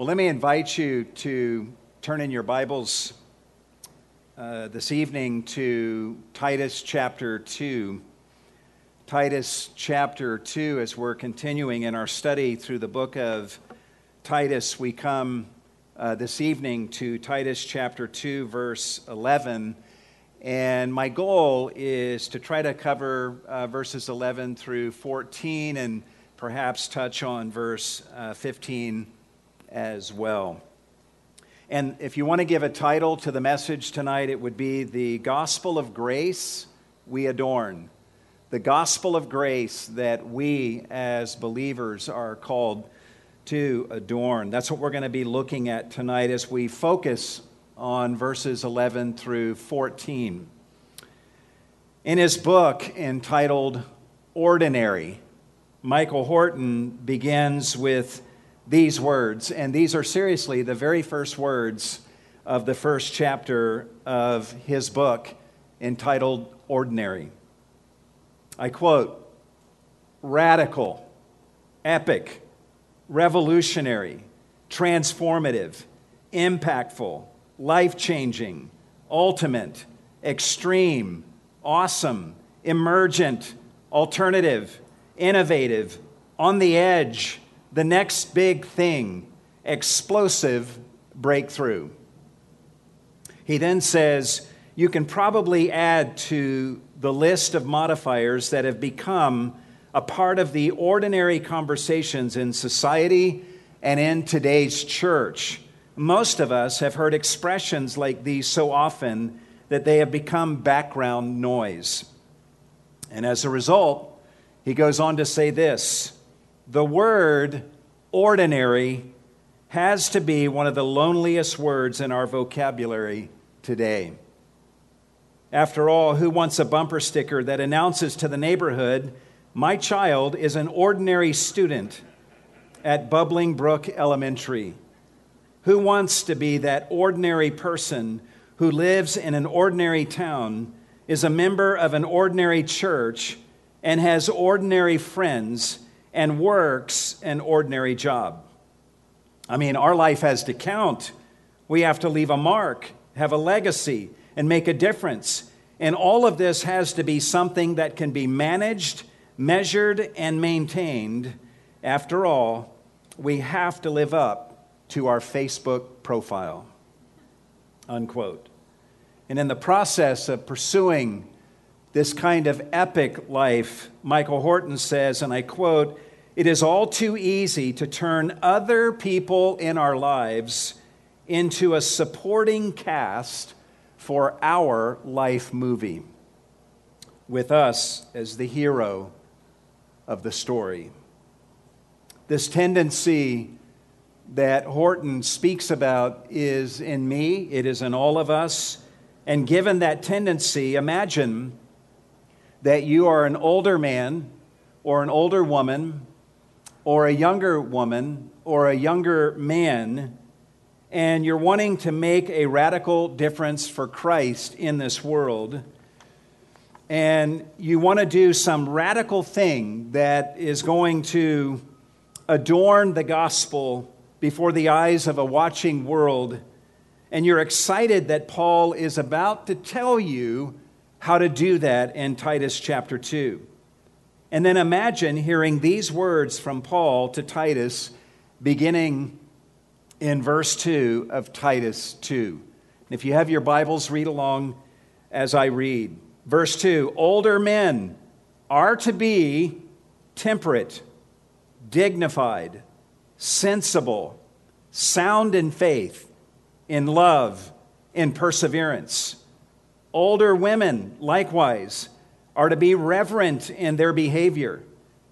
Well, let me invite you to turn in your Bibles uh, this evening to Titus chapter 2. Titus chapter 2, as we're continuing in our study through the book of Titus, we come uh, this evening to Titus chapter 2, verse 11. And my goal is to try to cover uh, verses 11 through 14 and perhaps touch on verse uh, 15 as well. And if you want to give a title to the message tonight, it would be The Gospel of Grace We Adorn. The Gospel of Grace that we as believers are called to adorn. That's what we're going to be looking at tonight as we focus on verses 11 through 14. In his book entitled Ordinary, Michael Horton begins with these words, and these are seriously the very first words of the first chapter of his book entitled Ordinary. I quote radical, epic, revolutionary, transformative, impactful, life changing, ultimate, extreme, awesome, emergent, alternative, innovative, on the edge the next big thing explosive breakthrough. He then says, You can probably add to the list of modifiers that have become a part of the ordinary conversations in society and in today's church. Most of us have heard expressions like these so often that they have become background noise. And as a result, he goes on to say this the word ordinary has to be one of the loneliest words in our vocabulary today. After all, who wants a bumper sticker that announces to the neighborhood, my child is an ordinary student at Bubbling Brook Elementary? Who wants to be that ordinary person who lives in an ordinary town, is a member of an ordinary church, and has ordinary friends? And works an ordinary job. I mean, our life has to count. We have to leave a mark, have a legacy, and make a difference. And all of this has to be something that can be managed, measured, and maintained. After all, we have to live up to our Facebook profile. Unquote. And in the process of pursuing this kind of epic life, Michael Horton says, and I quote, it is all too easy to turn other people in our lives into a supporting cast for our life movie, with us as the hero of the story. This tendency that Horton speaks about is in me, it is in all of us. And given that tendency, imagine that you are an older man or an older woman or a younger woman or a younger man, and you're wanting to make a radical difference for Christ in this world, and you want to do some radical thing that is going to adorn the gospel before the eyes of a watching world, and you're excited that Paul is about to tell you how to do that in Titus chapter 2. And then imagine hearing these words from Paul to Titus, beginning in verse 2 of Titus 2. If you have your Bibles, read along as I read. Verse 2 Older men are to be temperate, dignified, sensible, sound in faith, in love, in perseverance. Older women, likewise are to be reverent in their behavior,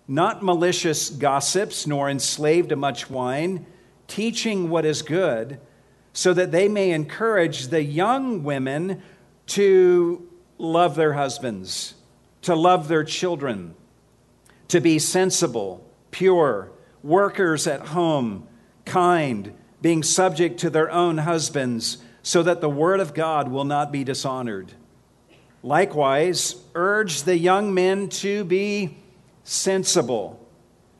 not malicious gossips, nor enslaved to much wine, teaching what is good, so that they may encourage the young women to love their husbands, to love their children, to be sensible, pure, workers at home, kind, being subject to their own husbands, so that the word of God will not be dishonored. Likewise, urge the young men to be sensible,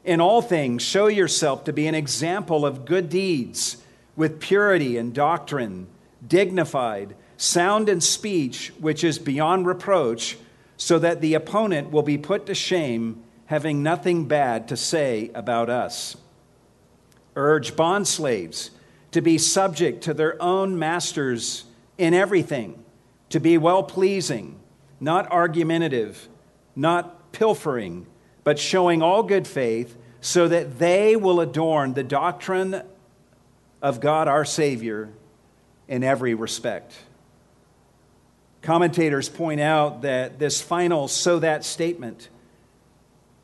In all things, show yourself to be an example of good deeds, with purity and doctrine, dignified, sound in speech, which is beyond reproach, so that the opponent will be put to shame, having nothing bad to say about us. Urge bondslaves to be subject to their own masters in everything, to be well pleasing, not argumentative, not pilfering, but showing all good faith, so that they will adorn the doctrine of God our Savior in every respect. Commentators point out that this final so that statement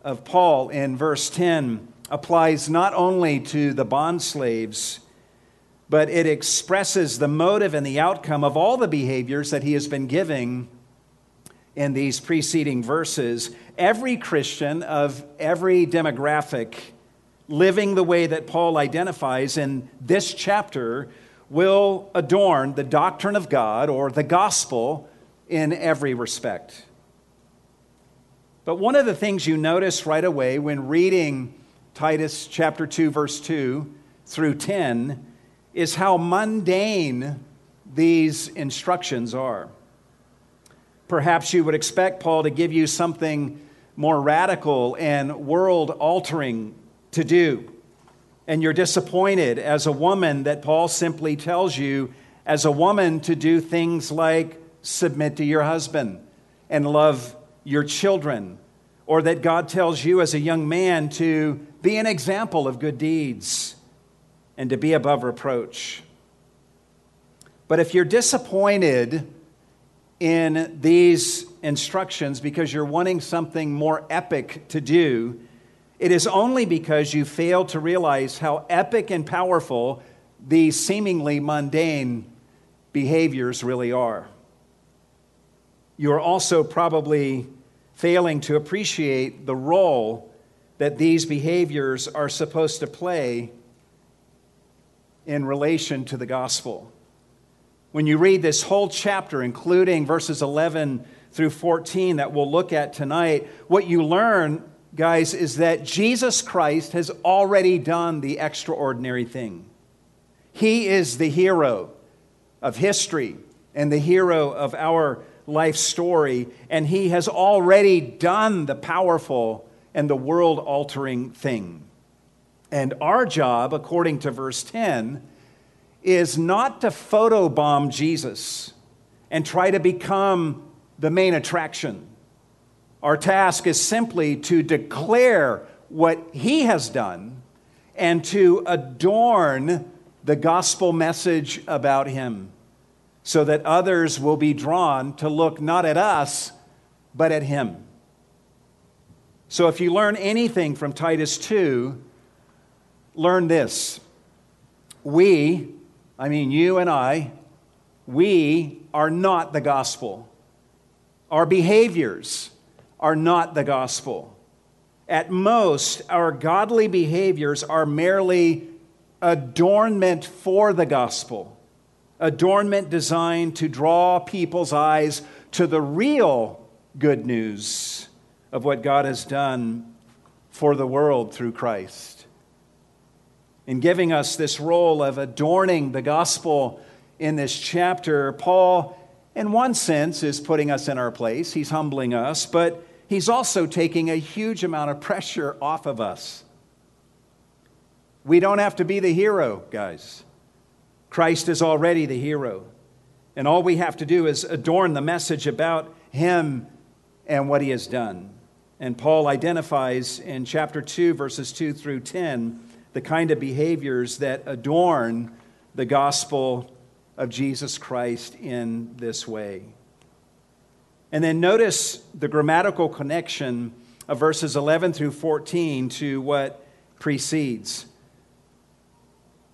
of Paul in verse 10 applies not only to the bond slaves, but it expresses the motive and the outcome of all the behaviors that he has been giving in these preceding verses. Every Christian of every demographic living the way that Paul identifies in this chapter will adorn the doctrine of God or the gospel in every respect. But one of the things you notice right away when reading Titus chapter 2 verse 2 through 10 is how mundane these instructions are. Perhaps you would expect Paul to give you something more radical and world altering to do. And you're disappointed as a woman that Paul simply tells you, as a woman, to do things like submit to your husband and love your children. Or that God tells you as a young man to be an example of good deeds and to be above reproach. But if you're disappointed in these instructions because you're wanting something more epic to do, it is only because you fail to realize how epic and powerful these seemingly mundane behaviors really are. You are also probably failing to appreciate the role that these behaviors are supposed to play in relation to the gospel. When you read this whole chapter, including verses 11 through 14 that we'll look at tonight, what you learn, guys, is that Jesus Christ has already done the extraordinary thing. He is the hero of history and the hero of our life story, and he has already done the powerful and the world altering thing. And our job, according to verse 10, is not to photobomb Jesus and try to become the main attraction. Our task is simply to declare what he has done and to adorn the gospel message about him so that others will be drawn to look not at us, but at him. So if you learn anything from Titus 2, learn this. We, I mean, you and I, we are not the gospel. Our behaviors are not the gospel. At most, our godly behaviors are merely adornment for the gospel, adornment designed to draw people's eyes to the real good news of what God has done for the world through Christ in giving us this role of adorning the gospel in this chapter, Paul, in one sense, is putting us in our place. He's humbling us, but he's also taking a huge amount of pressure off of us. We don't have to be the hero, guys. Christ is already the hero. And all we have to do is adorn the message about him and what he has done. And Paul identifies in chapter 2, verses 2 through 10 the kind of behaviors that adorn the gospel of Jesus Christ in this way. And then notice the grammatical connection of verses 11 through 14 to what precedes.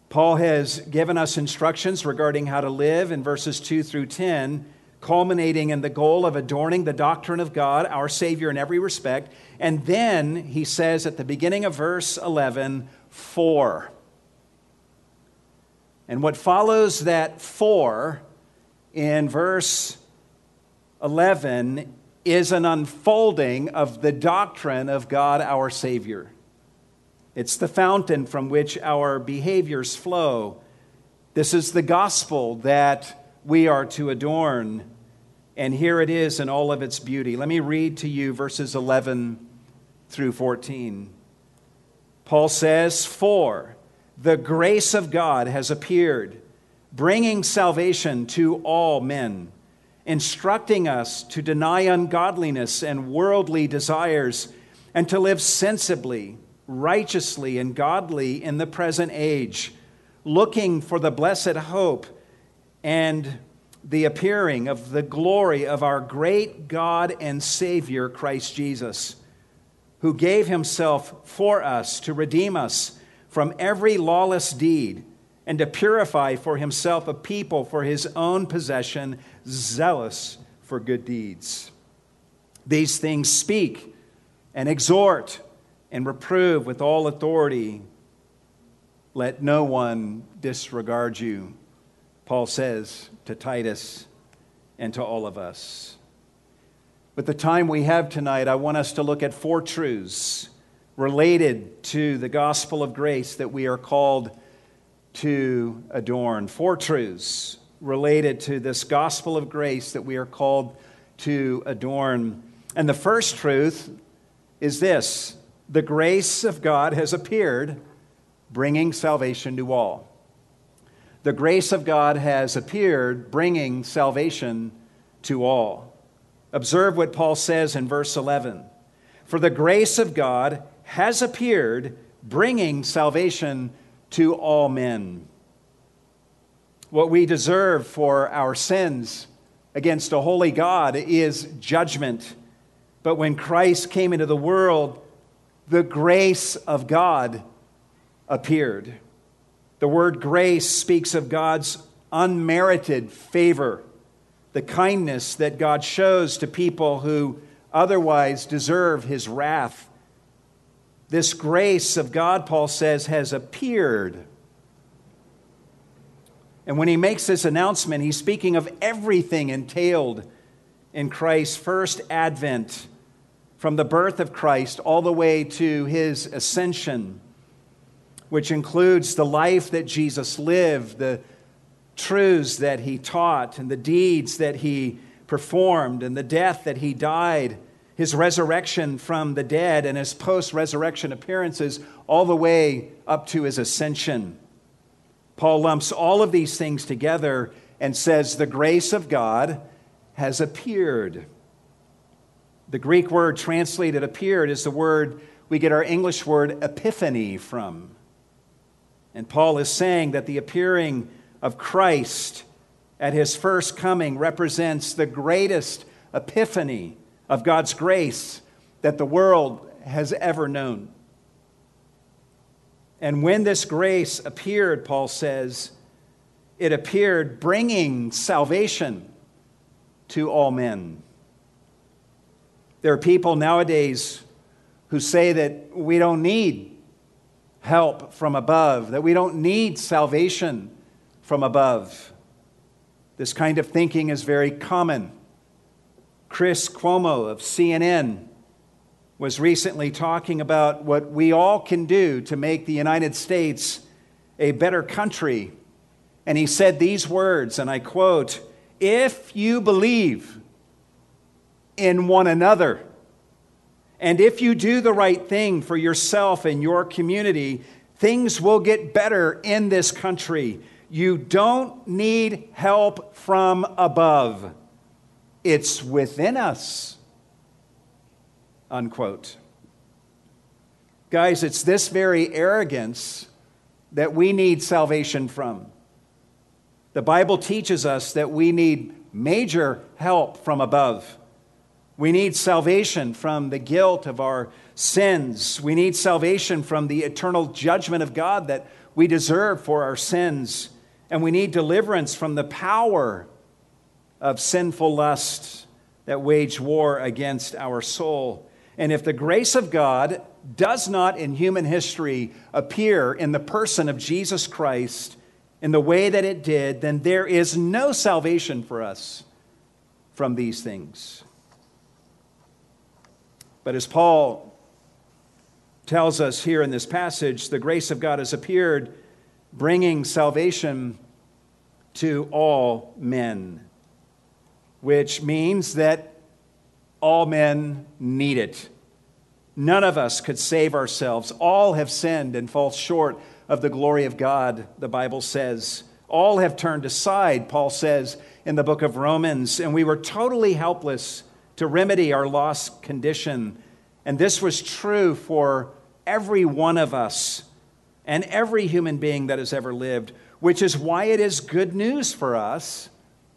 Paul has given us instructions regarding how to live in verses 2 through 10, culminating in the goal of adorning the doctrine of God, our Savior, in every respect. And then he says at the beginning of verse 11, for. And what follows that for in verse 11 is an unfolding of the doctrine of God our Savior. It's the fountain from which our behaviors flow. This is the gospel that we are to adorn. And here it is in all of its beauty. Let me read to you verses 11 through 14. Paul says, For the grace of God has appeared, bringing salvation to all men, instructing us to deny ungodliness and worldly desires, and to live sensibly, righteously, and godly in the present age, looking for the blessed hope and the appearing of the glory of our great God and Savior, Christ Jesus, who gave himself for us to redeem us from every lawless deed and to purify for himself a people for his own possession, zealous for good deeds. These things speak and exhort and reprove with all authority. Let no one disregard you. Paul says to Titus and to all of us. With the time we have tonight, I want us to look at four truths related to the gospel of grace that we are called to adorn. Four truths related to this gospel of grace that we are called to adorn. And the first truth is this the grace of God has appeared, bringing salvation to all the grace of God has appeared, bringing salvation to all. Observe what Paul says in verse 11 For the grace of God has appeared, bringing salvation to all men. What we deserve for our sins against a holy God is judgment. But when Christ came into the world, the grace of God appeared. The word grace speaks of God's unmerited favor, the kindness that God shows to people who otherwise deserve his wrath. This grace of God, Paul says, has appeared. And when he makes this announcement, he's speaking of everything entailed in Christ's first advent, from the birth of Christ all the way to his ascension which includes the life that Jesus lived, the truths that he taught, and the deeds that he performed, and the death that he died, his resurrection from the dead, and his post resurrection appearances, all the way up to his ascension. Paul lumps all of these things together and says, The grace of God has appeared. The Greek word translated appeared is the word we get our English word epiphany from. And Paul is saying that the appearing of Christ at his first coming represents the greatest epiphany of God's grace that the world has ever known. And when this grace appeared, Paul says, it appeared bringing salvation to all men. There are people nowadays who say that we don't need help from above, that we don't need salvation from above. This kind of thinking is very common. Chris Cuomo of CNN was recently talking about what we all can do to make the United States a better country. And he said these words, and I quote If you believe in one another, and if you do the right thing for yourself and your community, things will get better in this country. You don't need help from above, it's within us. Unquote. Guys, it's this very arrogance that we need salvation from. The Bible teaches us that we need major help from above. We need salvation from the guilt of our sins. We need salvation from the eternal judgment of God that we deserve for our sins. And we need deliverance from the power of sinful lusts that wage war against our soul. And if the grace of God does not in human history appear in the person of Jesus Christ in the way that it did, then there is no salvation for us from these things. But as Paul tells us here in this passage the grace of God has appeared, bringing salvation to all men, which means that all men need it. None of us could save ourselves. All have sinned and fall short of the glory of God, the Bible says. All have turned aside, Paul says in the book of Romans, and we were totally helpless to remedy our lost condition. And this was true for every one of us and every human being that has ever lived, which is why it is good news for us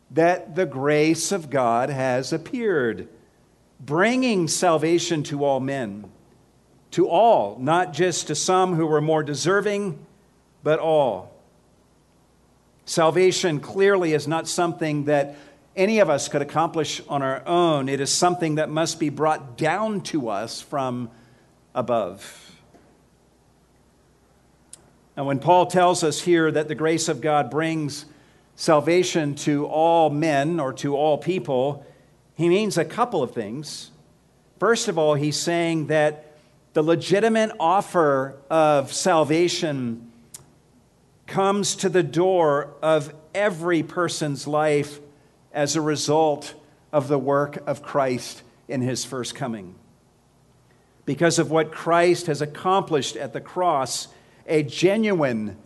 that the grace of God has appeared, bringing salvation to all men, to all, not just to some who were more deserving, but all. Salvation clearly is not something that any of us could accomplish on our own. It is something that must be brought down to us from above. And when Paul tells us here that the grace of God brings salvation to all men or to all people, he means a couple of things. First of all, he's saying that the legitimate offer of salvation comes to the door of every person's life as a result of the work of Christ in his first coming. Because of what Christ has accomplished at the cross, a genuine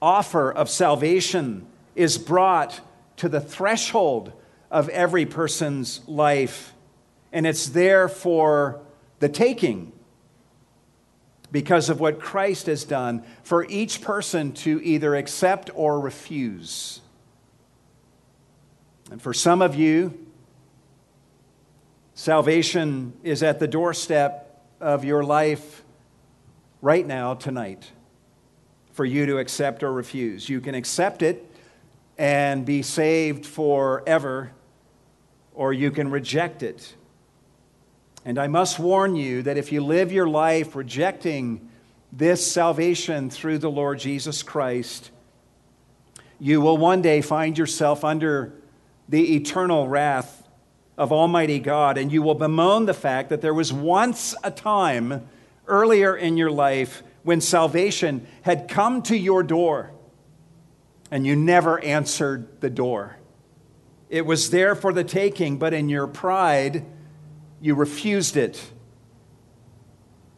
offer of salvation is brought to the threshold of every person's life, and it's there for the taking because of what Christ has done for each person to either accept or refuse. And for some of you, salvation is at the doorstep of your life right now, tonight, for you to accept or refuse. You can accept it and be saved forever, or you can reject it. And I must warn you that if you live your life rejecting this salvation through the Lord Jesus Christ, you will one day find yourself under the eternal wrath of Almighty God, and you will bemoan the fact that there was once a time earlier in your life when salvation had come to your door and you never answered the door. It was there for the taking, but in your pride, you refused it.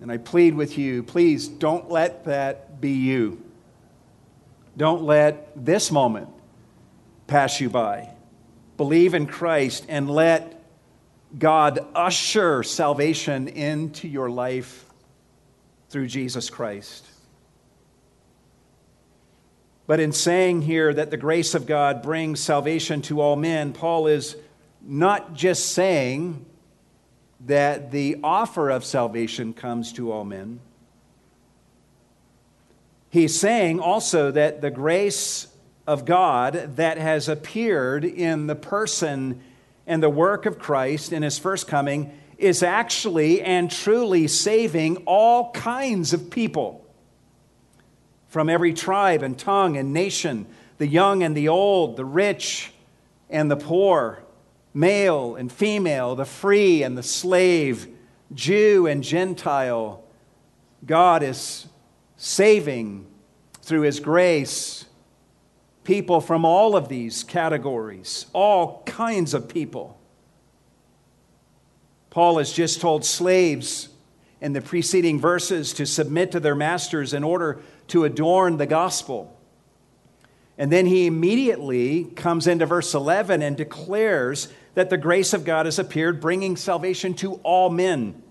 And I plead with you, please don't let that be you. Don't let this moment pass you by. Believe in Christ and let God usher salvation into your life through Jesus Christ. But in saying here that the grace of God brings salvation to all men, Paul is not just saying that the offer of salvation comes to all men. He's saying also that the grace of God that has appeared in the person and the work of Christ in his first coming is actually and truly saving all kinds of people from every tribe and tongue and nation, the young and the old, the rich and the poor, male and female, the free and the slave, Jew and Gentile. God is saving through his grace people from all of these categories, all kinds of people. Paul has just told slaves in the preceding verses to submit to their masters in order to adorn the gospel. And then he immediately comes into verse 11 and declares that the grace of God has appeared, bringing salvation to all men.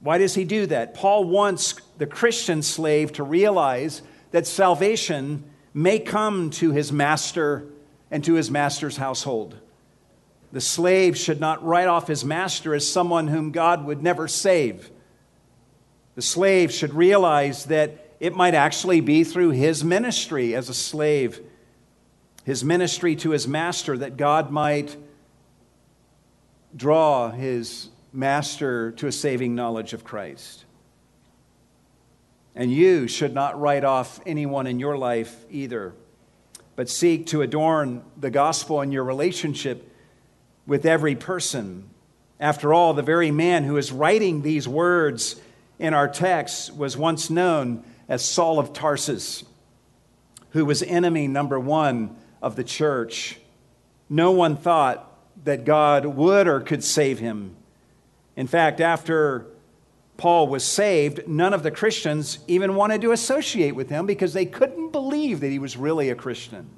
Why does he do that? Paul wants the Christian slave to realize that salvation may come to his master and to his master's household. The slave should not write off his master as someone whom God would never save. The slave should realize that it might actually be through his ministry as a slave, his ministry to his master, that God might draw his master to a saving knowledge of Christ. And you should not write off anyone in your life either, but seek to adorn the gospel in your relationship with every person After all, the very man who is writing these words in our text was once known as Saul of Tarsus, who was enemy number one of the church. No one thought that God would or could save him. In fact, after Paul was saved, none of the Christians even wanted to associate with him because they couldn't believe that he was really a Christian.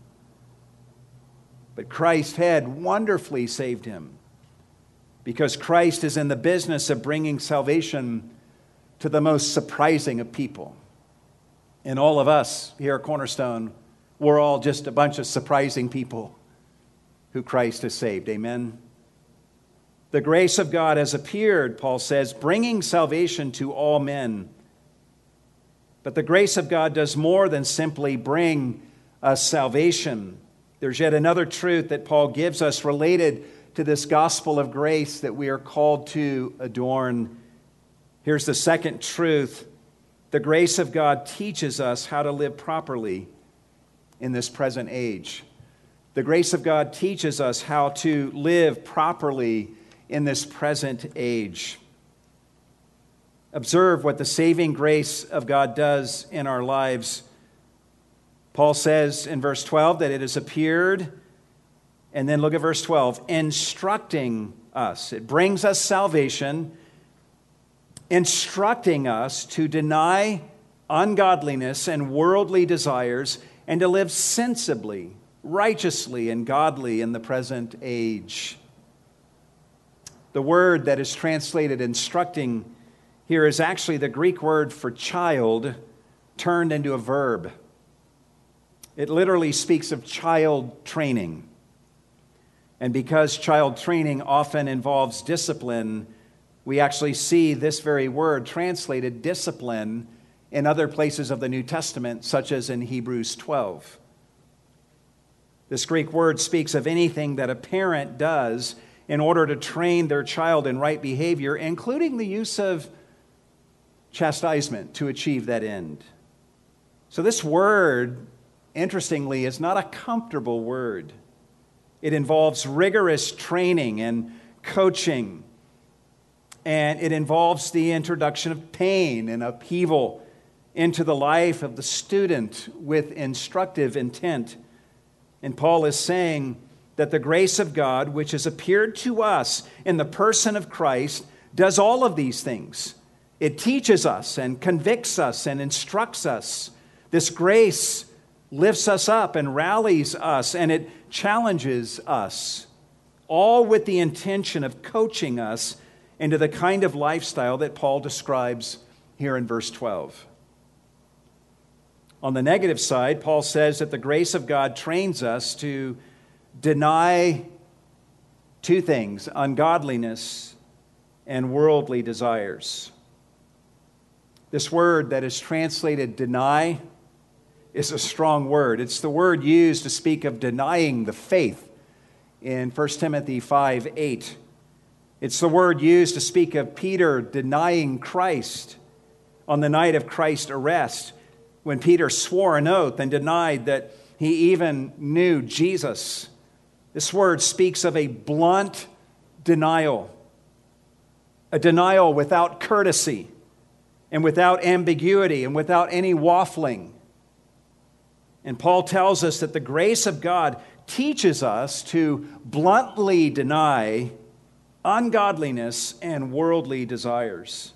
But Christ had wonderfully saved him because Christ is in the business of bringing salvation to the most surprising of people. And all of us here at Cornerstone, we're all just a bunch of surprising people who Christ has saved. Amen. The grace of God has appeared, Paul says, bringing salvation to all men. But the grace of God does more than simply bring us salvation. There's yet another truth that Paul gives us related to this gospel of grace that we are called to adorn. Here's the second truth the grace of God teaches us how to live properly in this present age. The grace of God teaches us how to live properly in this present age. Observe what the saving grace of God does in our lives. Paul says in verse 12 that it has appeared, and then look at verse 12 instructing us. It brings us salvation, instructing us to deny ungodliness and worldly desires and to live sensibly, righteously, and godly in the present age. The word that is translated instructing here is actually the Greek word for child turned into a verb. It literally speaks of child training. And because child training often involves discipline, we actually see this very word translated discipline in other places of the New Testament, such as in Hebrews 12. This Greek word speaks of anything that a parent does in order to train their child in right behavior, including the use of chastisement to achieve that end. So, this word, interestingly, is not a comfortable word. It involves rigorous training and coaching, and it involves the introduction of pain and upheaval into the life of the student with instructive intent. And Paul is saying, that the grace of God, which has appeared to us in the person of Christ, does all of these things. It teaches us and convicts us and instructs us. This grace lifts us up and rallies us, and it challenges us, all with the intention of coaching us into the kind of lifestyle that Paul describes here in verse 12. On the negative side, Paul says that the grace of God trains us to deny two things ungodliness and worldly desires. This word that is translated deny is a strong word. It's the word used to speak of denying the faith in 1 Timothy 5 8. It's the word used to speak of Peter denying Christ on the night of Christ's arrest when Peter swore an oath and denied that he even knew Jesus. This word speaks of a blunt denial, a denial without courtesy and without ambiguity and without any waffling. And Paul tells us that the grace of God teaches us to bluntly deny ungodliness and worldly desires.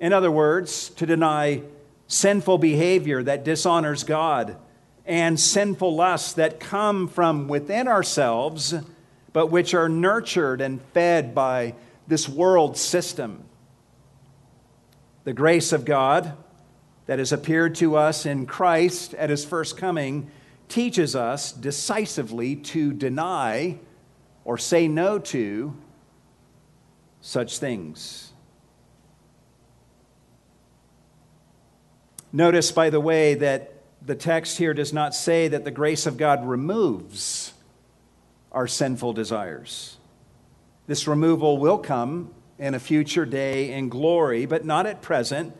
In other words, to deny sinful behavior that dishonors God and sinful lusts that come from within ourselves, but which are nurtured and fed by this world system. The grace of God that has appeared to us in Christ at his first coming teaches us decisively to deny or say no to such things. Notice, by the way, that the text here does not say that the grace of God removes our sinful desires. This removal will come in a future day in glory, but not at present.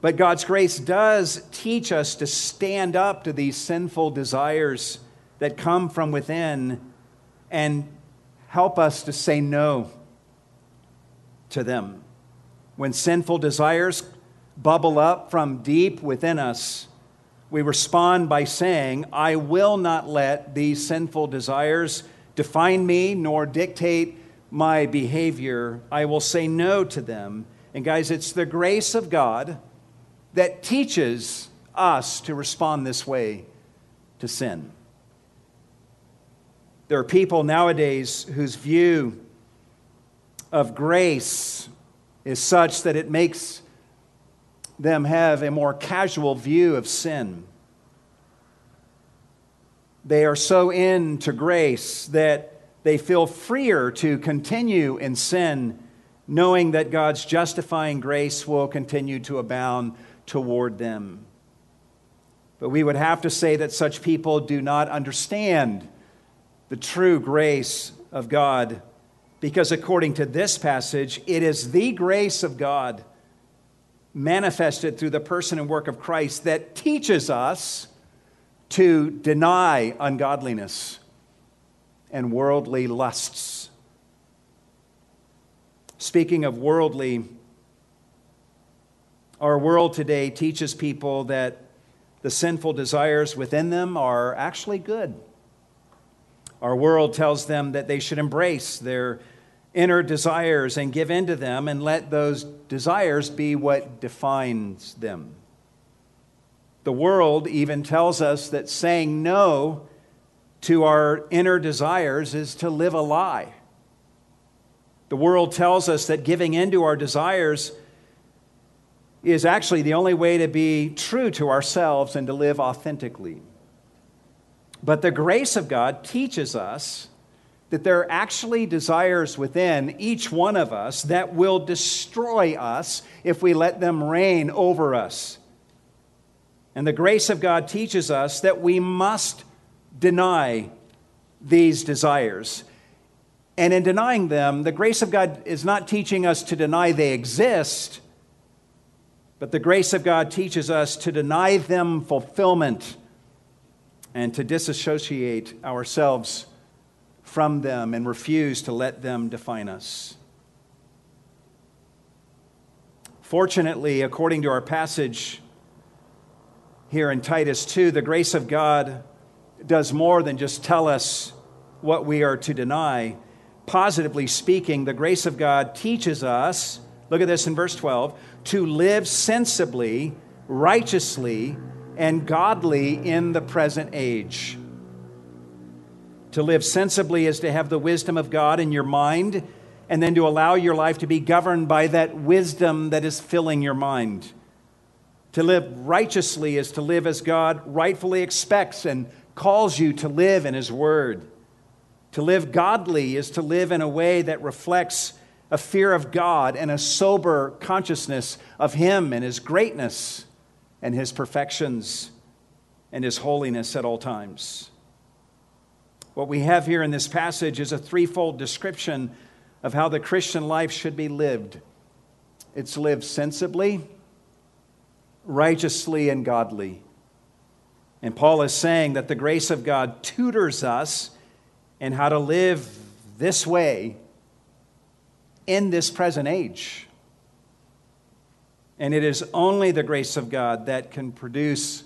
But God's grace does teach us to stand up to these sinful desires that come from within and help us to say no to them. When sinful desires bubble up from deep within us, we respond by saying, I will not let these sinful desires define me nor dictate my behavior. I will say no to them. And guys, it's the grace of God that teaches us to respond this way to sin. There are people nowadays whose view of grace is such that it makes them have a more casual view of sin. They are so into grace that they feel freer to continue in sin, knowing that God's justifying grace will continue to abound toward them. But we would have to say that such people do not understand the true grace of God, because according to this passage, it is the grace of God manifested through the person and work of Christ that teaches us to deny ungodliness and worldly lusts. Speaking of worldly, our world today teaches people that the sinful desires within them are actually good. Our world tells them that they should embrace their inner desires and give in to them and let those desires be what defines them. The world even tells us that saying no to our inner desires is to live a lie. The world tells us that giving in to our desires is actually the only way to be true to ourselves and to live authentically. But the grace of God teaches us that there are actually desires within each one of us that will destroy us if we let them reign over us. And the grace of God teaches us that we must deny these desires. And in denying them, the grace of God is not teaching us to deny they exist, but the grace of God teaches us to deny them fulfillment and to disassociate ourselves from them and refuse to let them define us. Fortunately, according to our passage here in Titus 2, the grace of God does more than just tell us what we are to deny. Positively speaking, the grace of God teaches us, look at this in verse 12, to live sensibly, righteously, and godly in the present age. To live sensibly is to have the wisdom of God in your mind and then to allow your life to be governed by that wisdom that is filling your mind. To live righteously is to live as God rightfully expects and calls you to live in His Word. To live godly is to live in a way that reflects a fear of God and a sober consciousness of Him and His greatness and his perfections and his holiness at all times. What we have here in this passage is a threefold description of how the Christian life should be lived it's lived sensibly, righteously, and godly. And Paul is saying that the grace of God tutors us in how to live this way in this present age. And it is only the grace of God that can produce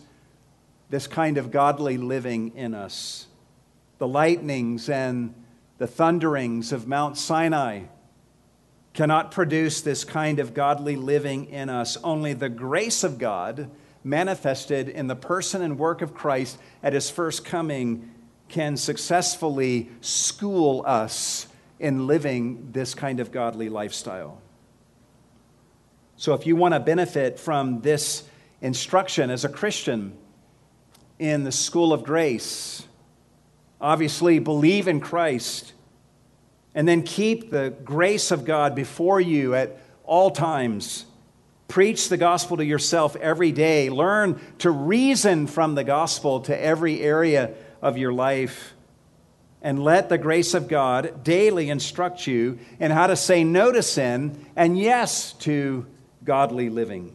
this kind of godly living in us. The lightnings and the thunderings of Mount Sinai cannot produce this kind of godly living in us. Only the grace of God, manifested in the person and work of Christ at his first coming, can successfully school us in living this kind of godly lifestyle. So, if you want to benefit from this instruction as a Christian in the school of grace, obviously believe in Christ and then keep the grace of God before you at all times. Preach the gospel to yourself every day. Learn to reason from the gospel to every area of your life. And let the grace of God daily instruct you in how to say no to sin and yes to godly living.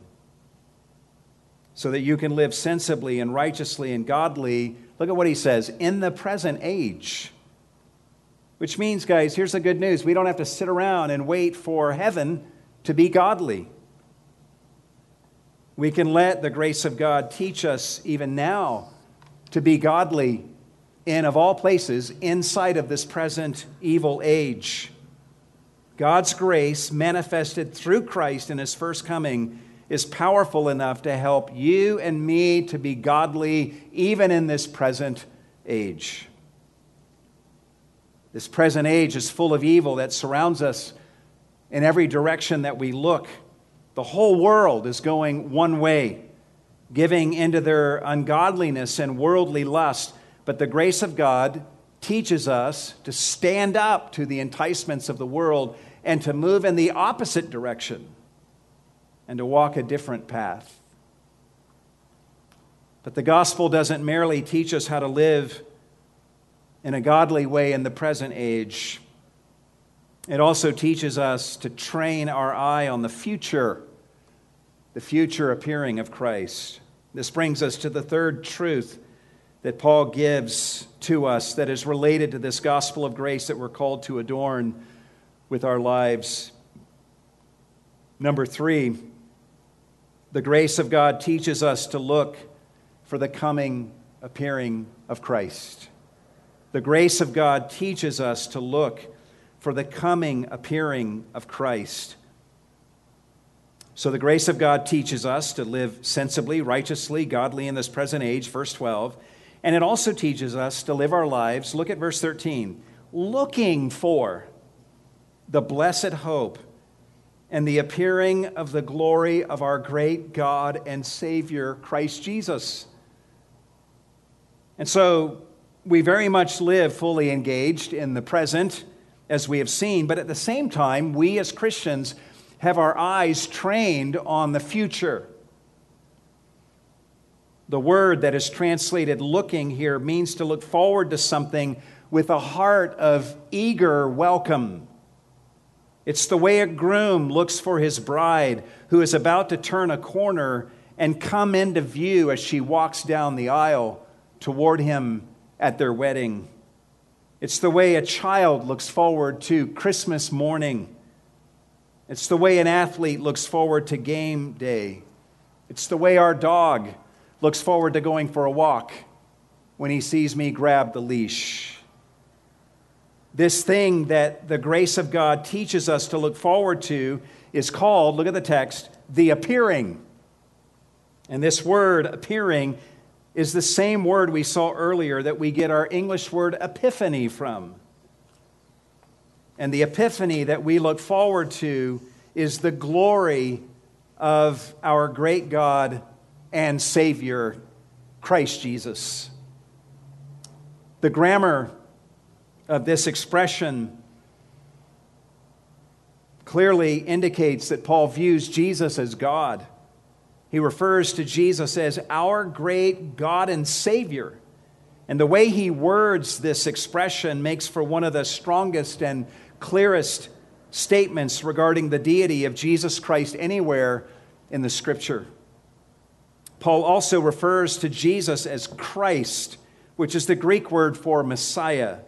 So that you can live sensibly and righteously and godly. Look at what he says in the present age. Which means, guys, here's the good news we don't have to sit around and wait for heaven to be godly. We can let the grace of God teach us even now to be godly in, of all places, inside of this present evil age. God's grace, manifested through Christ in his first coming, is powerful enough to help you and me to be godly even in this present age. This present age is full of evil that surrounds us in every direction that we look. The whole world is going one way, giving into their ungodliness and worldly lust. But the grace of God teaches us to stand up to the enticements of the world and to move in the opposite direction and to walk a different path. But the gospel doesn't merely teach us how to live in a godly way in the present age, it also teaches us to train our eye on the future, the future appearing of Christ. This brings us to the third truth that Paul gives to us that is related to this gospel of grace that we're called to adorn with our lives. Number three, the grace of God teaches us to look for the coming appearing of Christ. The grace of God teaches us to look for the coming appearing of Christ. So, the grace of God teaches us to live sensibly, righteously, godly in this present age, verse 12. And it also teaches us to live our lives, look at verse 13, looking for the blessed hope and the appearing of the glory of our great God and Savior, Christ Jesus. And so we very much live fully engaged in the present, as we have seen, but at the same time, we as Christians have our eyes trained on the future. The word that is translated looking here means to look forward to something with a heart of eager welcome. It's the way a groom looks for his bride who is about to turn a corner and come into view as she walks down the aisle toward him at their wedding. It's the way a child looks forward to Christmas morning. It's the way an athlete looks forward to game day. It's the way our dog looks forward to going for a walk when he sees me grab the leash. This thing that the grace of God teaches us to look forward to is called, look at the text, the appearing. And this word, appearing, is the same word we saw earlier that we get our English word epiphany from. And the epiphany that we look forward to is the glory of our great God and Savior, Christ Jesus. The grammar of this expression clearly indicates that Paul views Jesus as God. He refers to Jesus as our great God and Savior. And the way he words this expression makes for one of the strongest and clearest statements regarding the deity of Jesus Christ anywhere in the scripture. Paul also refers to Jesus as Christ, which is the Greek word for Messiah.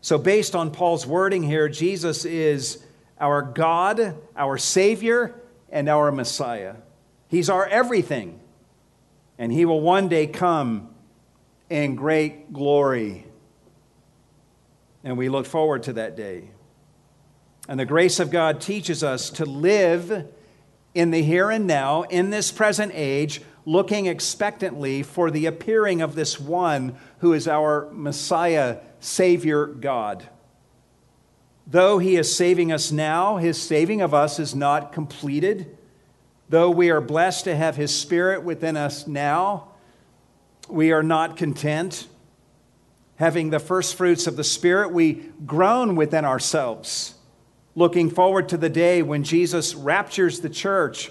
So, based on Paul's wording here, Jesus is our God, our Savior, and our Messiah. He's our everything. And he will one day come in great glory. And we look forward to that day. And the grace of God teaches us to live in the here and now, in this present age, looking expectantly for the appearing of this one who is our Messiah Savior God. Though He is saving us now, His saving of us is not completed. Though we are blessed to have His Spirit within us now, we are not content. Having the first fruits of the Spirit, we groan within ourselves, looking forward to the day when Jesus raptures the church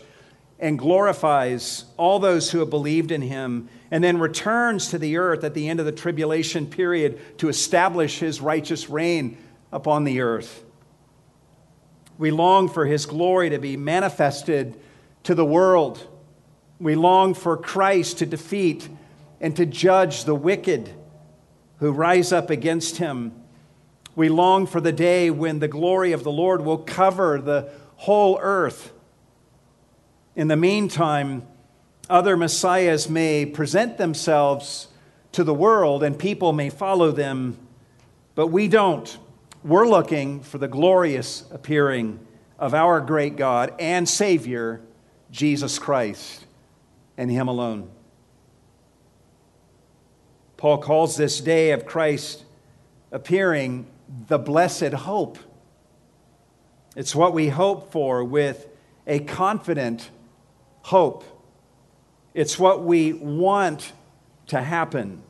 and glorifies all those who have believed in him, and then returns to the earth at the end of the tribulation period to establish his righteous reign upon the earth. We long for his glory to be manifested to the world. We long for Christ to defeat and to judge the wicked who rise up against him. We long for the day when the glory of the Lord will cover the whole earth. In the meantime, other messiahs may present themselves to the world and people may follow them, but we don't. We're looking for the glorious appearing of our great God and Savior, Jesus Christ, and Him alone. Paul calls this day of Christ appearing the blessed hope. It's what we hope for with a confident hope. It's what we want to happen.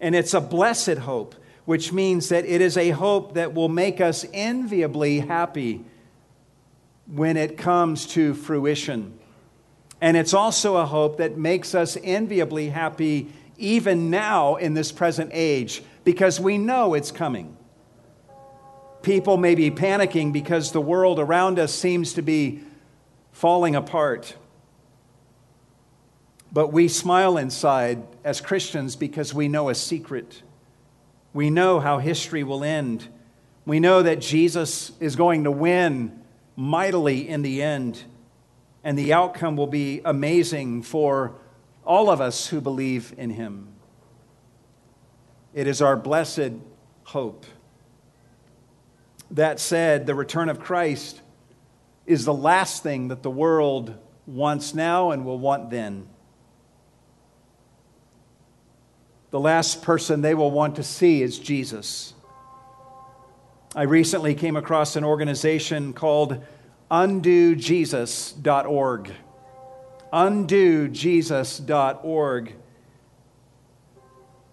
And it's a blessed hope, which means that it is a hope that will make us enviably happy when it comes to fruition. And it's also a hope that makes us enviably happy even now in this present age because we know it's coming. People may be panicking because the world around us seems to be falling apart. But we smile inside as Christians because we know a secret. We know how history will end. We know that Jesus is going to win mightily in the end, and the outcome will be amazing for all of us who believe in him. It is our blessed hope. That said, the return of Christ is the last thing that the world wants now and will want then. The last person they will want to see is Jesus. I recently came across an organization called undojesus.org. Undojesus.org.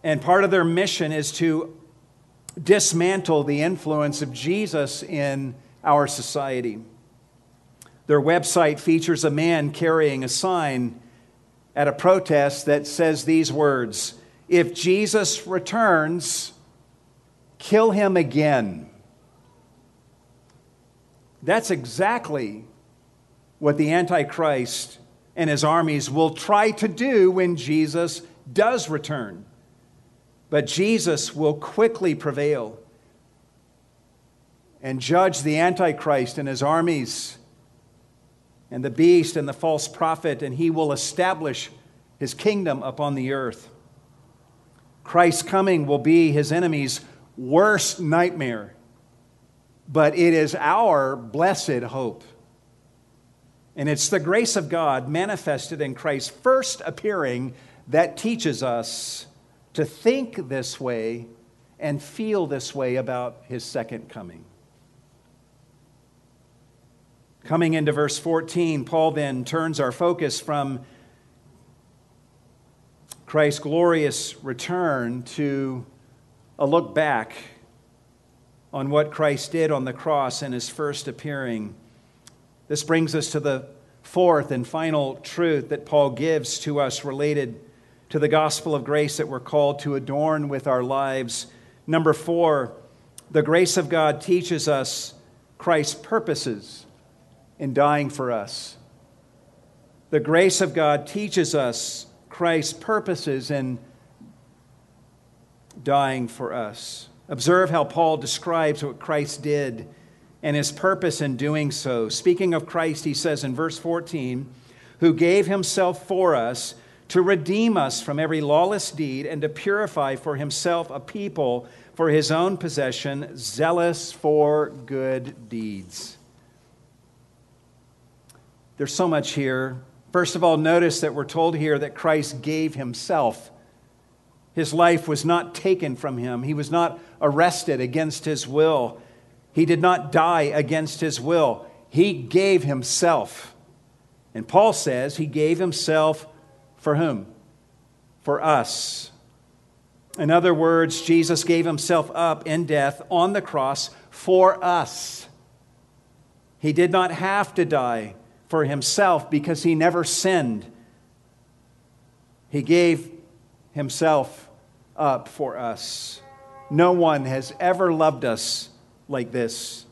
And part of their mission is to dismantle the influence of Jesus in our society. Their website features a man carrying a sign at a protest that says these words If Jesus returns, kill him again. That's exactly what the Antichrist and his armies will try to do when Jesus does return. But Jesus will quickly prevail and judge the Antichrist and his armies and the beast and the false prophet, and he will establish his kingdom upon the earth. Christ's coming will be his enemy's worst nightmare, but it is our blessed hope. And it's the grace of God manifested in Christ's first appearing that teaches us to think this way and feel this way about his second coming. Coming into verse 14, Paul then turns our focus from Christ's glorious return to a look back on what Christ did on the cross in his first appearing. This brings us to the fourth and final truth that Paul gives to us related to the gospel of grace that we're called to adorn with our lives. Number four, the grace of God teaches us Christ's purposes in dying for us. The grace of God teaches us Christ's purposes in dying for us. Observe how Paul describes what Christ did and his purpose in doing so. Speaking of Christ, he says in verse 14, who gave himself for us to redeem us from every lawless deed and to purify for himself a people for his own possession, zealous for good deeds. There's so much here. First of all, notice that we're told here that Christ gave himself. His life was not taken from him, he was not arrested against his will, he did not die against his will. He gave himself. And Paul says he gave himself for whom? For us. In other words, Jesus gave himself up in death on the cross for us. He did not have to die for himself because he never sinned. He gave himself up for us. No one has ever loved us like this.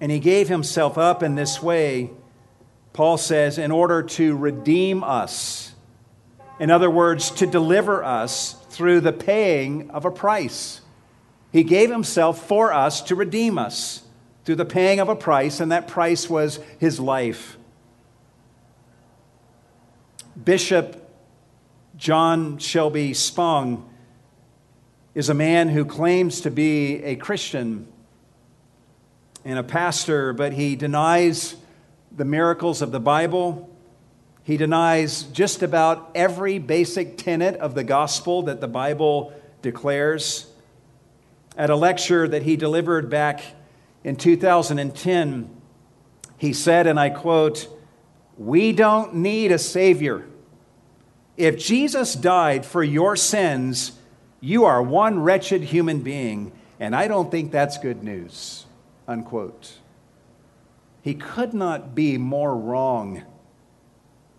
And he gave himself up in this way Paul says, in order to redeem us. In other words, to deliver us through the paying of a price. He gave himself for us to redeem us through the paying of a price, and that price was his life. Bishop John Shelby Spong is a man who claims to be a Christian and a pastor, but he denies the miracles of the Bible. He denies just about every basic tenet of the gospel that the Bible declares. At a lecture that he delivered back in 2010, he said, and I quote, We don't need a Savior. If Jesus died for your sins, you are one wretched human being, and I don't think that's good news. Unquote. He could not be more wrong.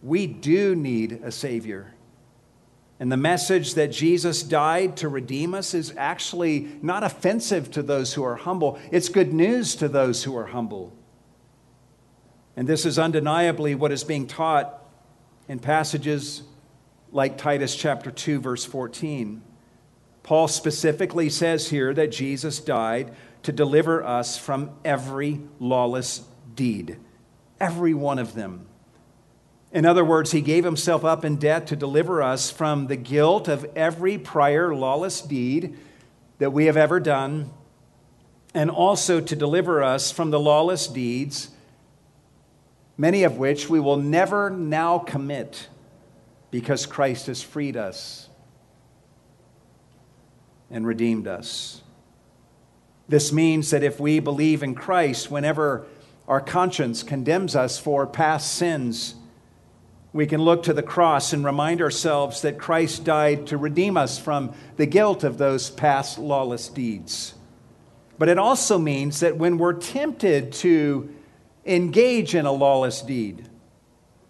We do need a Savior. And the message that Jesus died to redeem us is actually not offensive to those who are humble. It's good news to those who are humble. And this is undeniably what is being taught in passages like Titus chapter 2 verse 14. Paul specifically says here that Jesus died to deliver us from every lawless deed, every one of them. In other words, he gave himself up in death to deliver us from the guilt of every prior lawless deed that we have ever done, and also to deliver us from the lawless deeds, many of which we will never now commit because Christ has freed us and redeemed us. This means that if we believe in Christ, whenever our conscience condemns us for past sins, we can look to the cross and remind ourselves that Christ died to redeem us from the guilt of those past lawless deeds. But it also means that when we're tempted to engage in a lawless deed,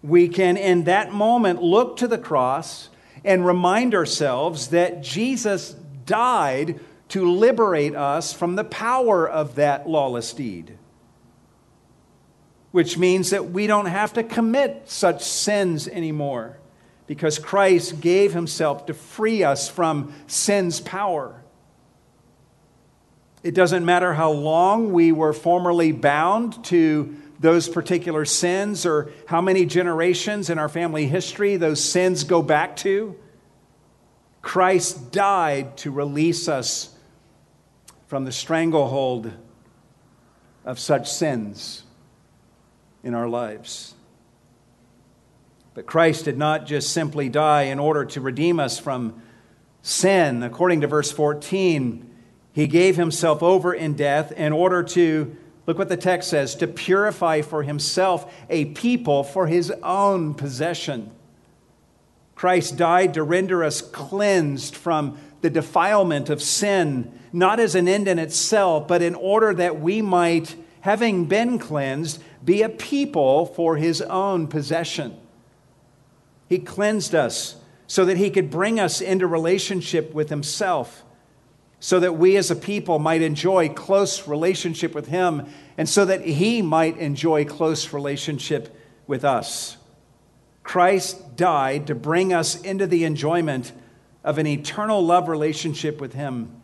we can, in that moment, look to the cross and remind ourselves that Jesus died to liberate us from the power of that lawless deed. Which means that we don't have to commit such sins anymore because Christ gave himself to free us from sin's power. It doesn't matter how long we were formerly bound to those particular sins or how many generations in our family history those sins go back to. Christ died to release us from the stranglehold of such sins in our lives. But Christ did not just simply die in order to redeem us from sin. According to verse 14, he gave himself over in death in order to Look what the text says to purify for himself a people for his own possession. Christ died to render us cleansed from the defilement of sin, not as an end in itself, but in order that we might, having been cleansed, be a people for his own possession. He cleansed us so that he could bring us into relationship with himself so that we as a people might enjoy close relationship with him and so that he might enjoy close relationship with us. Christ died to bring us into the enjoyment of an eternal love relationship with him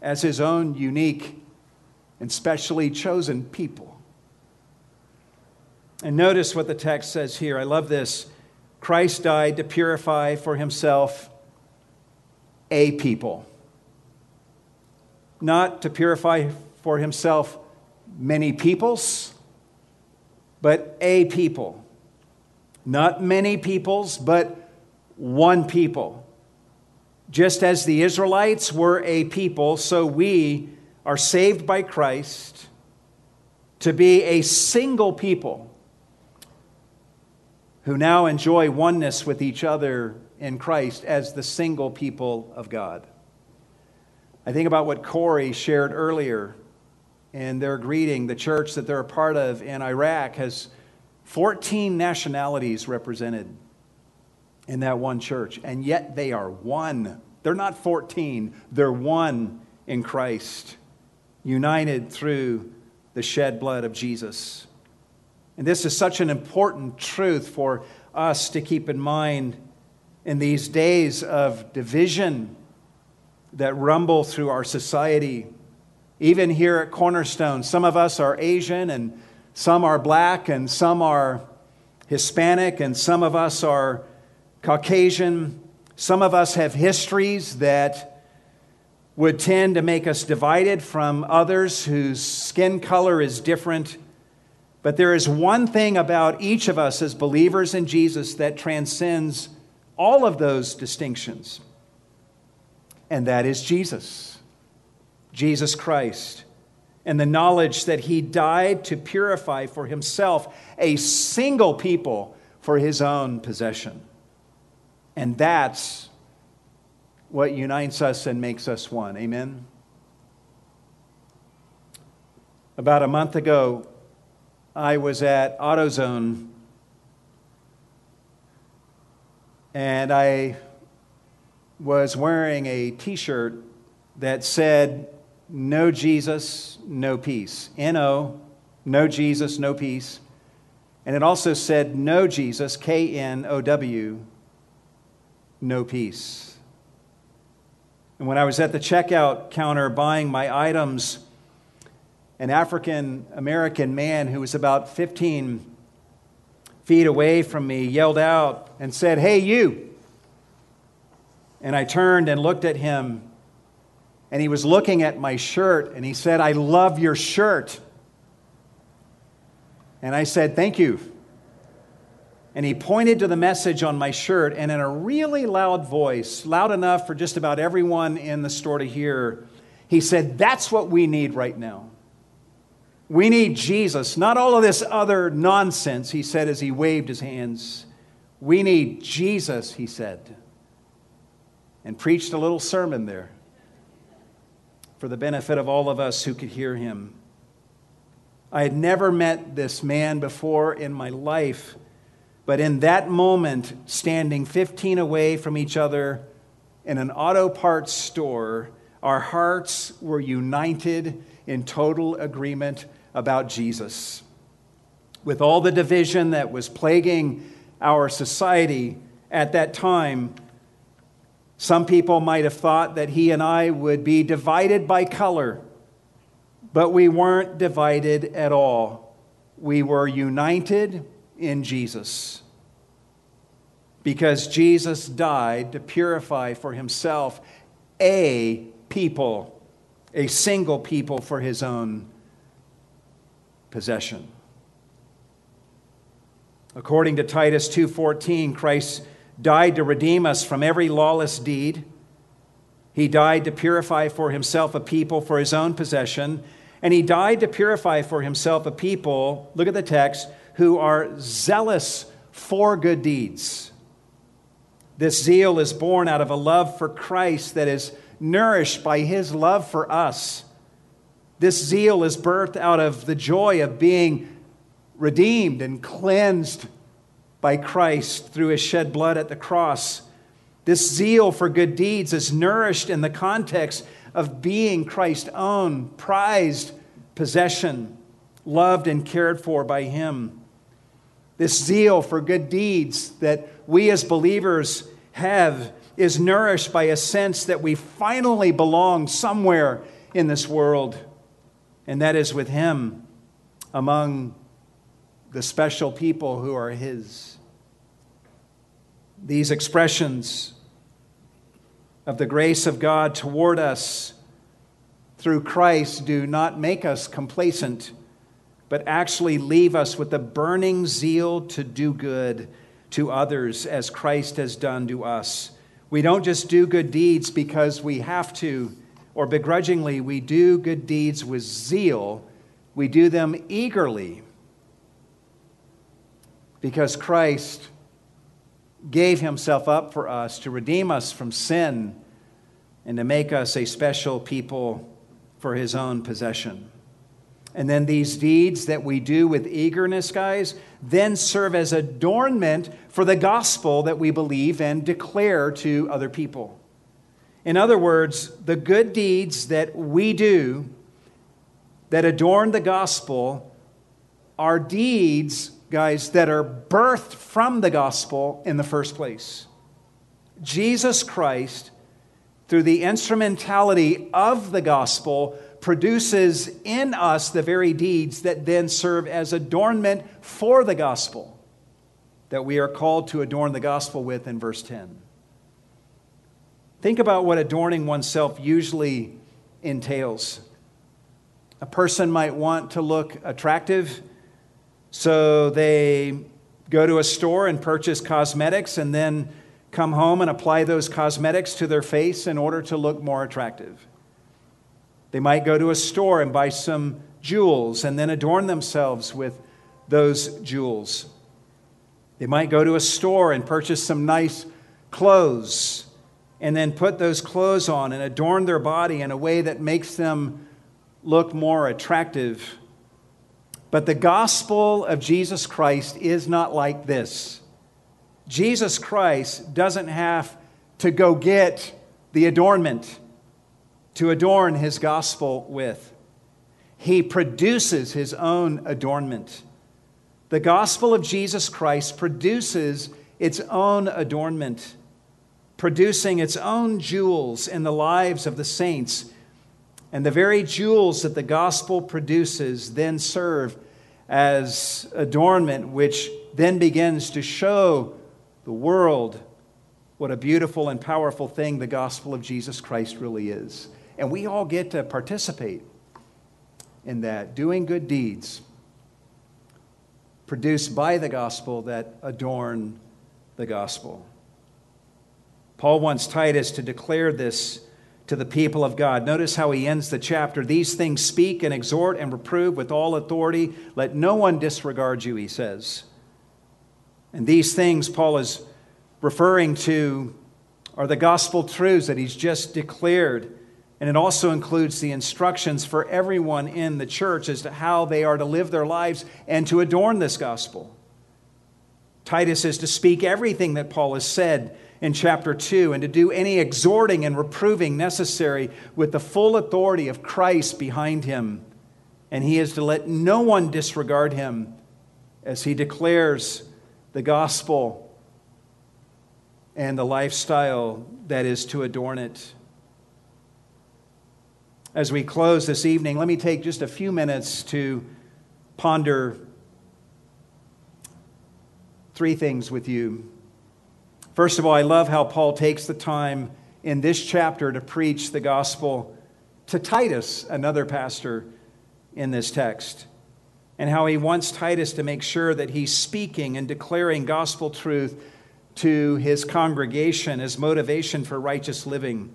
as his own unique and specially chosen people. And notice what the text says here. I love this. Christ died to purify for himself a people not to purify for himself many peoples, but a people. Not many peoples, but one people. Just as the Israelites were a people, so we are saved by Christ to be a single people who now enjoy oneness with each other in Christ as the single people of God. I think about what Corey shared earlier in their greeting. The church that they're a part of in Iraq has 14 nationalities represented in that one church, and yet they are one. They're not 14, they're one in Christ, united through the shed blood of Jesus. And this is such an important truth for us to keep in mind in these days of division that rumble through our society. Even here at Cornerstone, some of us are Asian and some are black and some are Hispanic and some of us are Caucasian. Some of us have histories that would tend to make us divided from others whose skin color is different. But there is one thing about each of us as believers in Jesus that transcends all of those distinctions, and that is Jesus, Jesus Christ, and the knowledge that he died to purify for himself a single people for his own possession. And that's what unites us and makes us one. Amen? About a month ago, I was at AutoZone and I was wearing a t shirt that said, No Jesus, no peace. N O, no Jesus, no peace. And it also said, No Jesus, K N O W, no peace. And when I was at the checkout counter buying my items, an African American man who was about 15 feet away from me yelled out and said, Hey, you. And I turned and looked at him, and he was looking at my shirt, and he said, I love your shirt. And I said, Thank you. And he pointed to the message on my shirt, and in a really loud voice, loud enough for just about everyone in the store to hear, he said, That's what we need right now. We need Jesus, not all of this other nonsense, he said as he waved his hands. We need Jesus, he said, and preached a little sermon there for the benefit of all of us who could hear him. I had never met this man before in my life, but in that moment, standing 15 away from each other in an auto parts store, our hearts were united in total agreement about Jesus. With all the division that was plaguing our society at that time, some people might have thought that he and I would be divided by color, but we weren't divided at all. We were united in Jesus because Jesus died to purify for himself a people, a single people for his own possession. According to Titus 2:14, Christ died to redeem us from every lawless deed. He died to purify for himself a people for his own possession, and he died to purify for himself a people, look at the text, who are zealous for good deeds. This zeal is born out of a love for Christ that is nourished by his love for us. This zeal is birthed out of the joy of being redeemed and cleansed by Christ through his shed blood at the cross. This zeal for good deeds is nourished in the context of being Christ's own prized possession, loved and cared for by him. This zeal for good deeds that we as believers have is nourished by a sense that we finally belong somewhere in this world, and that is with Him among the special people who are His. These expressions of the grace of God toward us through Christ do not make us complacent, but actually leave us with a burning zeal to do good to others as Christ has done to us. We don't just do good deeds because we have to or begrudgingly, we do good deeds with zeal. We do them eagerly because Christ gave himself up for us to redeem us from sin and to make us a special people for his own possession. And then these deeds that we do with eagerness, guys, then serve as adornment for the gospel that we believe and declare to other people. In other words, the good deeds that we do that adorn the gospel are deeds, guys, that are birthed from the gospel in the first place. Jesus Christ through the instrumentality of the gospel, produces in us the very deeds that then serve as adornment for the gospel that we are called to adorn the gospel with in verse 10. Think about what adorning oneself usually entails. A person might want to look attractive, so they go to a store and purchase cosmetics and then come home and apply those cosmetics to their face in order to look more attractive. They might go to a store and buy some jewels and then adorn themselves with those jewels. They might go to a store and purchase some nice clothes and then put those clothes on and adorn their body in a way that makes them look more attractive. But the gospel of Jesus Christ is not like this. Jesus Christ doesn't have to go get the adornment to adorn his gospel with. He produces his own adornment. The gospel of Jesus Christ produces its own adornment, producing its own jewels in the lives of the saints. And the very jewels that the gospel produces then serve as adornment, which then begins to show the world what a beautiful and powerful thing the gospel of Jesus Christ really is. And we all get to participate in that, doing good deeds produced by the gospel that adorn the gospel. Paul wants Titus to declare this to the people of God. Notice how he ends the chapter. These things speak and exhort and reprove with all authority. Let no one disregard you, he says. And these things Paul is referring to are the gospel truths that he's just declared and it also includes the instructions for everyone in the church as to how they are to live their lives and to adorn this gospel. Titus is to speak everything that Paul has said in chapter 2 and to do any exhorting and reproving necessary with the full authority of Christ behind him. And he is to let no one disregard him as he declares the gospel and the lifestyle that is to adorn it as we close this evening, let me take just a few minutes to ponder three things with you. First of all, I love how Paul takes the time in this chapter to preach the gospel to Titus, another pastor in this text, and how he wants Titus to make sure that he's speaking and declaring gospel truth to his congregation as motivation for righteous living.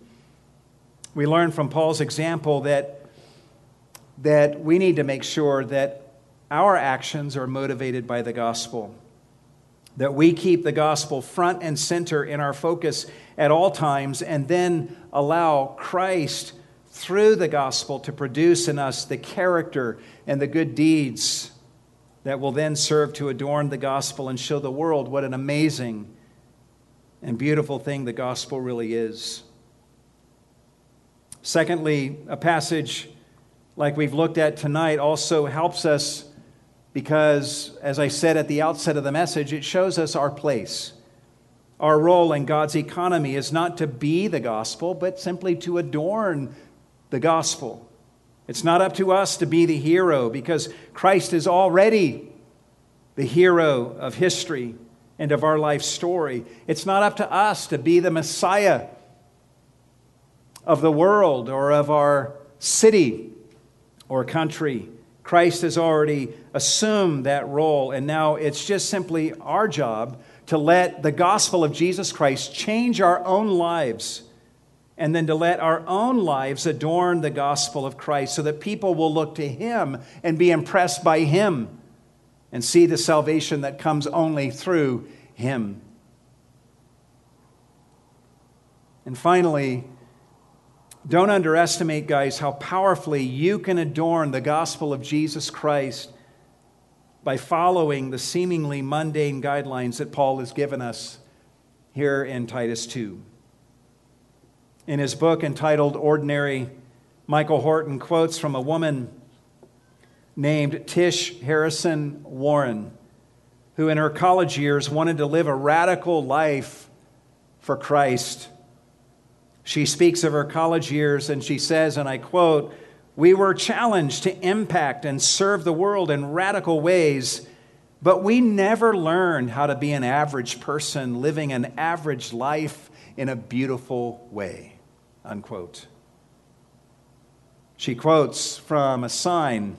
We learn from Paul's example that, that we need to make sure that our actions are motivated by the gospel, that we keep the gospel front and center in our focus at all times, and then allow Christ through the gospel to produce in us the character and the good deeds that will then serve to adorn the gospel and show the world what an amazing and beautiful thing the gospel really is. Secondly, a passage like we've looked at tonight also helps us because, as I said at the outset of the message, it shows us our place. Our role in God's economy is not to be the gospel, but simply to adorn the gospel. It's not up to us to be the hero because Christ is already the hero of history and of our life story. It's not up to us to be the Messiah of the world or of our city or country. Christ has already assumed that role, and now it's just simply our job to let the gospel of Jesus Christ change our own lives and then to let our own lives adorn the gospel of Christ so that people will look to Him and be impressed by Him and see the salvation that comes only through Him. And finally, don't underestimate, guys, how powerfully you can adorn the gospel of Jesus Christ by following the seemingly mundane guidelines that Paul has given us here in Titus 2. In his book entitled Ordinary, Michael Horton quotes from a woman named Tish Harrison Warren, who in her college years wanted to live a radical life for Christ. She speaks of her college years and she says, and I quote, We were challenged to impact and serve the world in radical ways, but we never learned how to be an average person living an average life in a beautiful way. Unquote. She quotes from a sign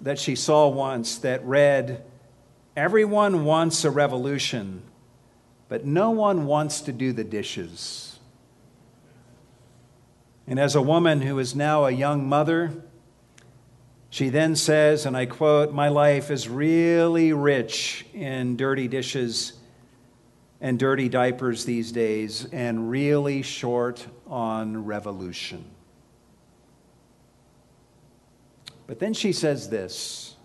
that she saw once that read, Everyone wants a revolution, but no one wants to do the dishes. And as a woman who is now a young mother, she then says, and I quote, My life is really rich in dirty dishes and dirty diapers these days, and really short on revolution. But then she says this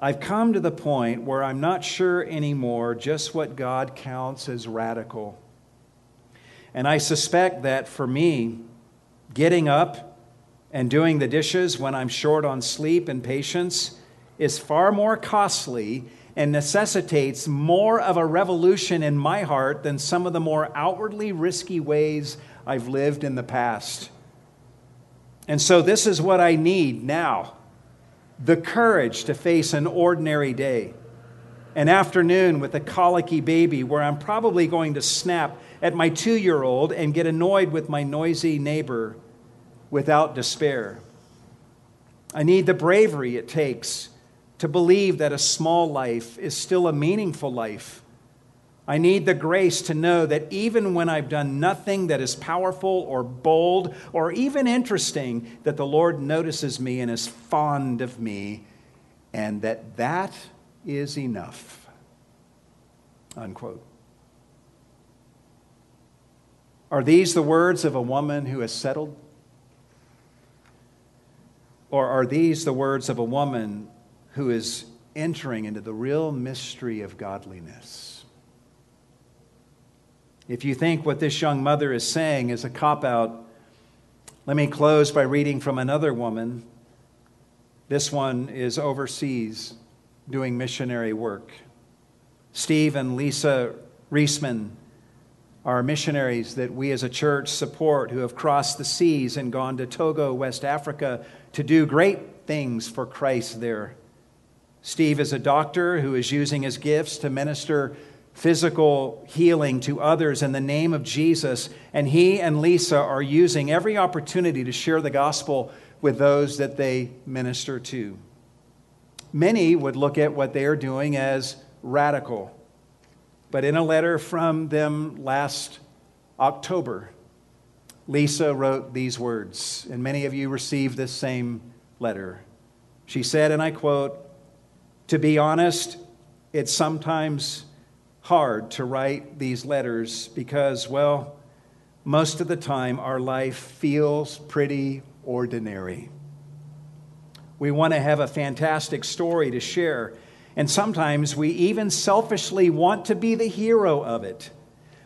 I've come to the point where I'm not sure anymore just what God counts as radical. And I suspect that for me, getting up and doing the dishes when I'm short on sleep and patience is far more costly and necessitates more of a revolution in my heart than some of the more outwardly risky ways I've lived in the past. And so, this is what I need now the courage to face an ordinary day, an afternoon with a colicky baby where I'm probably going to snap at my two year old and get annoyed with my noisy neighbor without despair. I need the bravery it takes to believe that a small life is still a meaningful life I need the grace to know that even when I've done nothing that is powerful or bold or even interesting, that the Lord notices me and is fond of me, and that that is enough. Unquote. Are these the words of a woman who has settled? Or are these the words of a woman who is entering into the real mystery of godliness? If you think what this young mother is saying is a cop out, let me close by reading from another woman. This one is overseas doing missionary work. Steve and Lisa Reisman are missionaries that we as a church support who have crossed the seas and gone to Togo, West Africa, to do great things for Christ there. Steve is a doctor who is using his gifts to minister physical healing to others in the name of Jesus. And he and Lisa are using every opportunity to share the gospel with those that they minister to. Many would look at what they are doing as radical. But in a letter from them last October, Lisa wrote these words, and many of you received this same letter. She said, and I quote, To be honest, it's sometimes hard to write these letters because, well, most of the time our life feels pretty ordinary. We want to have a fantastic story to share, and sometimes we even selfishly want to be the hero of it.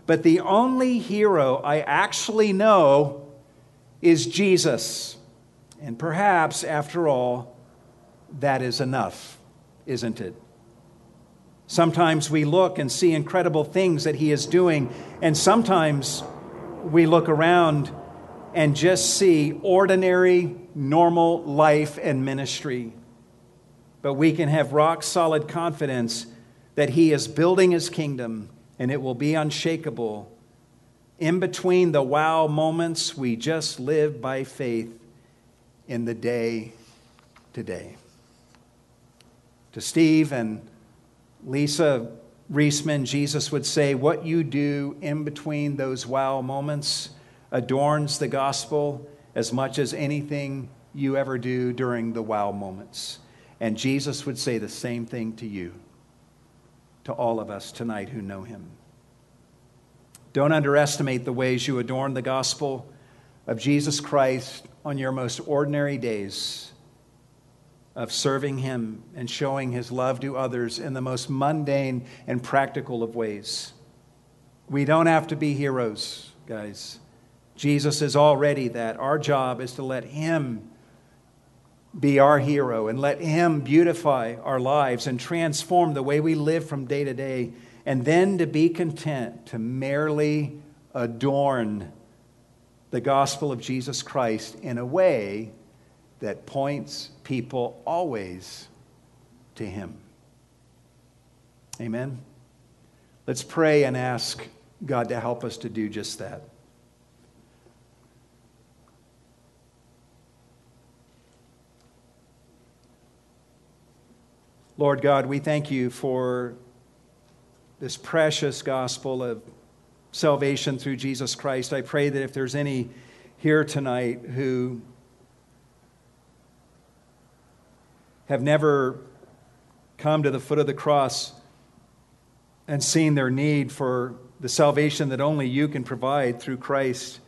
But the only hero I actually know is Jesus. And perhaps, after all, that is enough, isn't it? Sometimes we look and see incredible things that He is doing, and sometimes we look around and just see ordinary, normal life and ministry. But we can have rock solid confidence that He is building His kingdom and it will be unshakable. In between the wow moments, we just live by faith in the day today. To Steve and Lisa Reisman, Jesus would say, What you do in between those wow moments adorns the gospel as much as anything you ever do during the wow moments. And Jesus would say the same thing to you, to all of us tonight who know him. Don't underestimate the ways you adorn the gospel of Jesus Christ on your most ordinary days of serving Him and showing His love to others in the most mundane and practical of ways. We don't have to be heroes, guys. Jesus is already that. Our job is to let Him be our hero and let Him beautify our lives and transform the way we live from day to day, and then to be content to merely adorn the gospel of Jesus Christ in a way that points people always to Him. Amen. Let's pray and ask God to help us to do just that. Lord God, we thank you for this precious gospel of salvation through Jesus Christ. I pray that if there's any here tonight who have never come to the foot of the cross and seen their need for the salvation that only you can provide through Christ,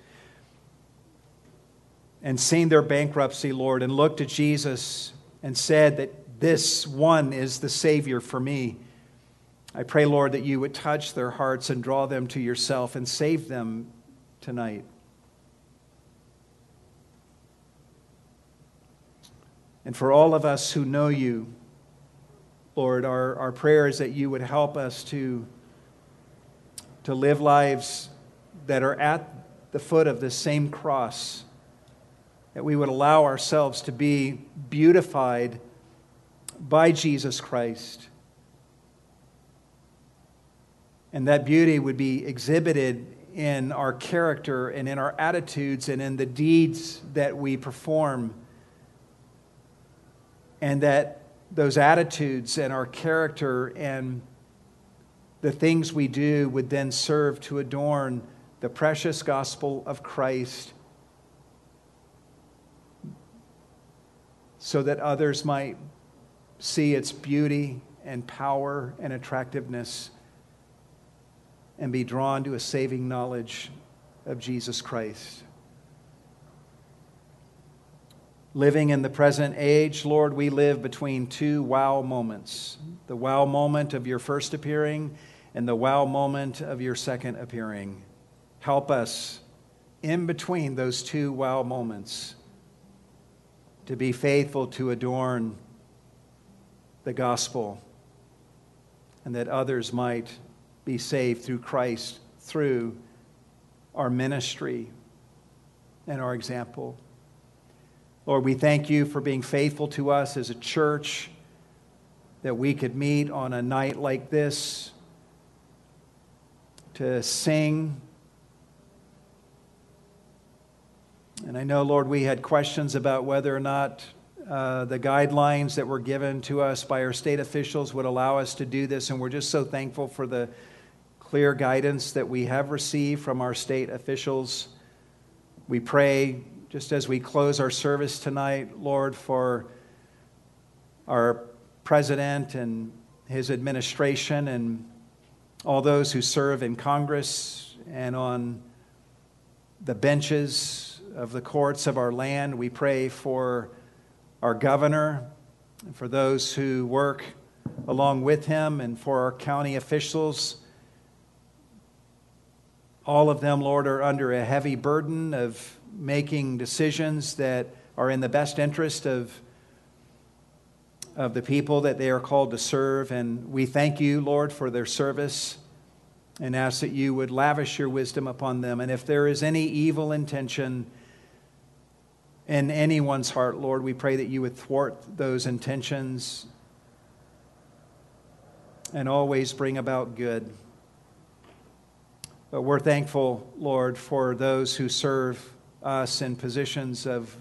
and seen their bankruptcy, Lord, and looked at Jesus and said that this one is the Savior for me. I pray, Lord, that you would touch their hearts and draw them to yourself and save them tonight. And for all of us who know you, Lord, our, our prayer is that you would help us to, to live lives that are at the foot of the same cross, that we would allow ourselves to be beautified by Jesus Christ and that beauty would be exhibited in our character and in our attitudes and in the deeds that we perform. And that those attitudes and our character and the things we do would then serve to adorn the precious gospel of Christ so that others might see its beauty and power and attractiveness and be drawn to a saving knowledge of Jesus Christ. Living in the present age, Lord, we live between two wow moments the wow moment of your first appearing and the wow moment of your second appearing. Help us in between those two wow moments to be faithful to adorn the gospel and that others might be saved through Christ, through our ministry and our example. Lord, we thank you for being faithful to us as a church, that we could meet on a night like this to sing. And I know, Lord, we had questions about whether or not uh, the guidelines that were given to us by our state officials would allow us to do this, and we're just so thankful for the clear guidance that we have received from our state officials. We pray, just as we close our service tonight, Lord, for our president and his administration and all those who serve in Congress and on the benches of the courts of our land. We pray for our governor and for those who work along with him and for our county officials all of them, Lord, are under a heavy burden of making decisions that are in the best interest of, of the people that they are called to serve. And we thank you, Lord, for their service and ask that you would lavish your wisdom upon them. And if there is any evil intention in anyone's heart, Lord, we pray that you would thwart those intentions and always bring about good. But we're thankful, Lord, for those who serve us in positions of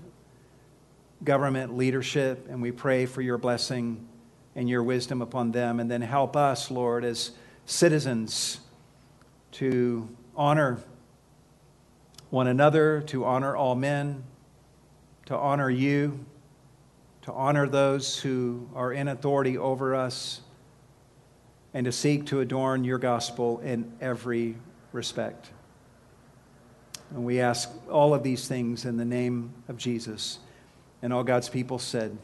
government leadership, and we pray for your blessing and your wisdom upon them. And then help us, Lord, as citizens to honor one another, to honor all men, to honor you, to honor those who are in authority over us, and to seek to adorn your gospel in every respect. And we ask all of these things in the name of Jesus. And all God's people said,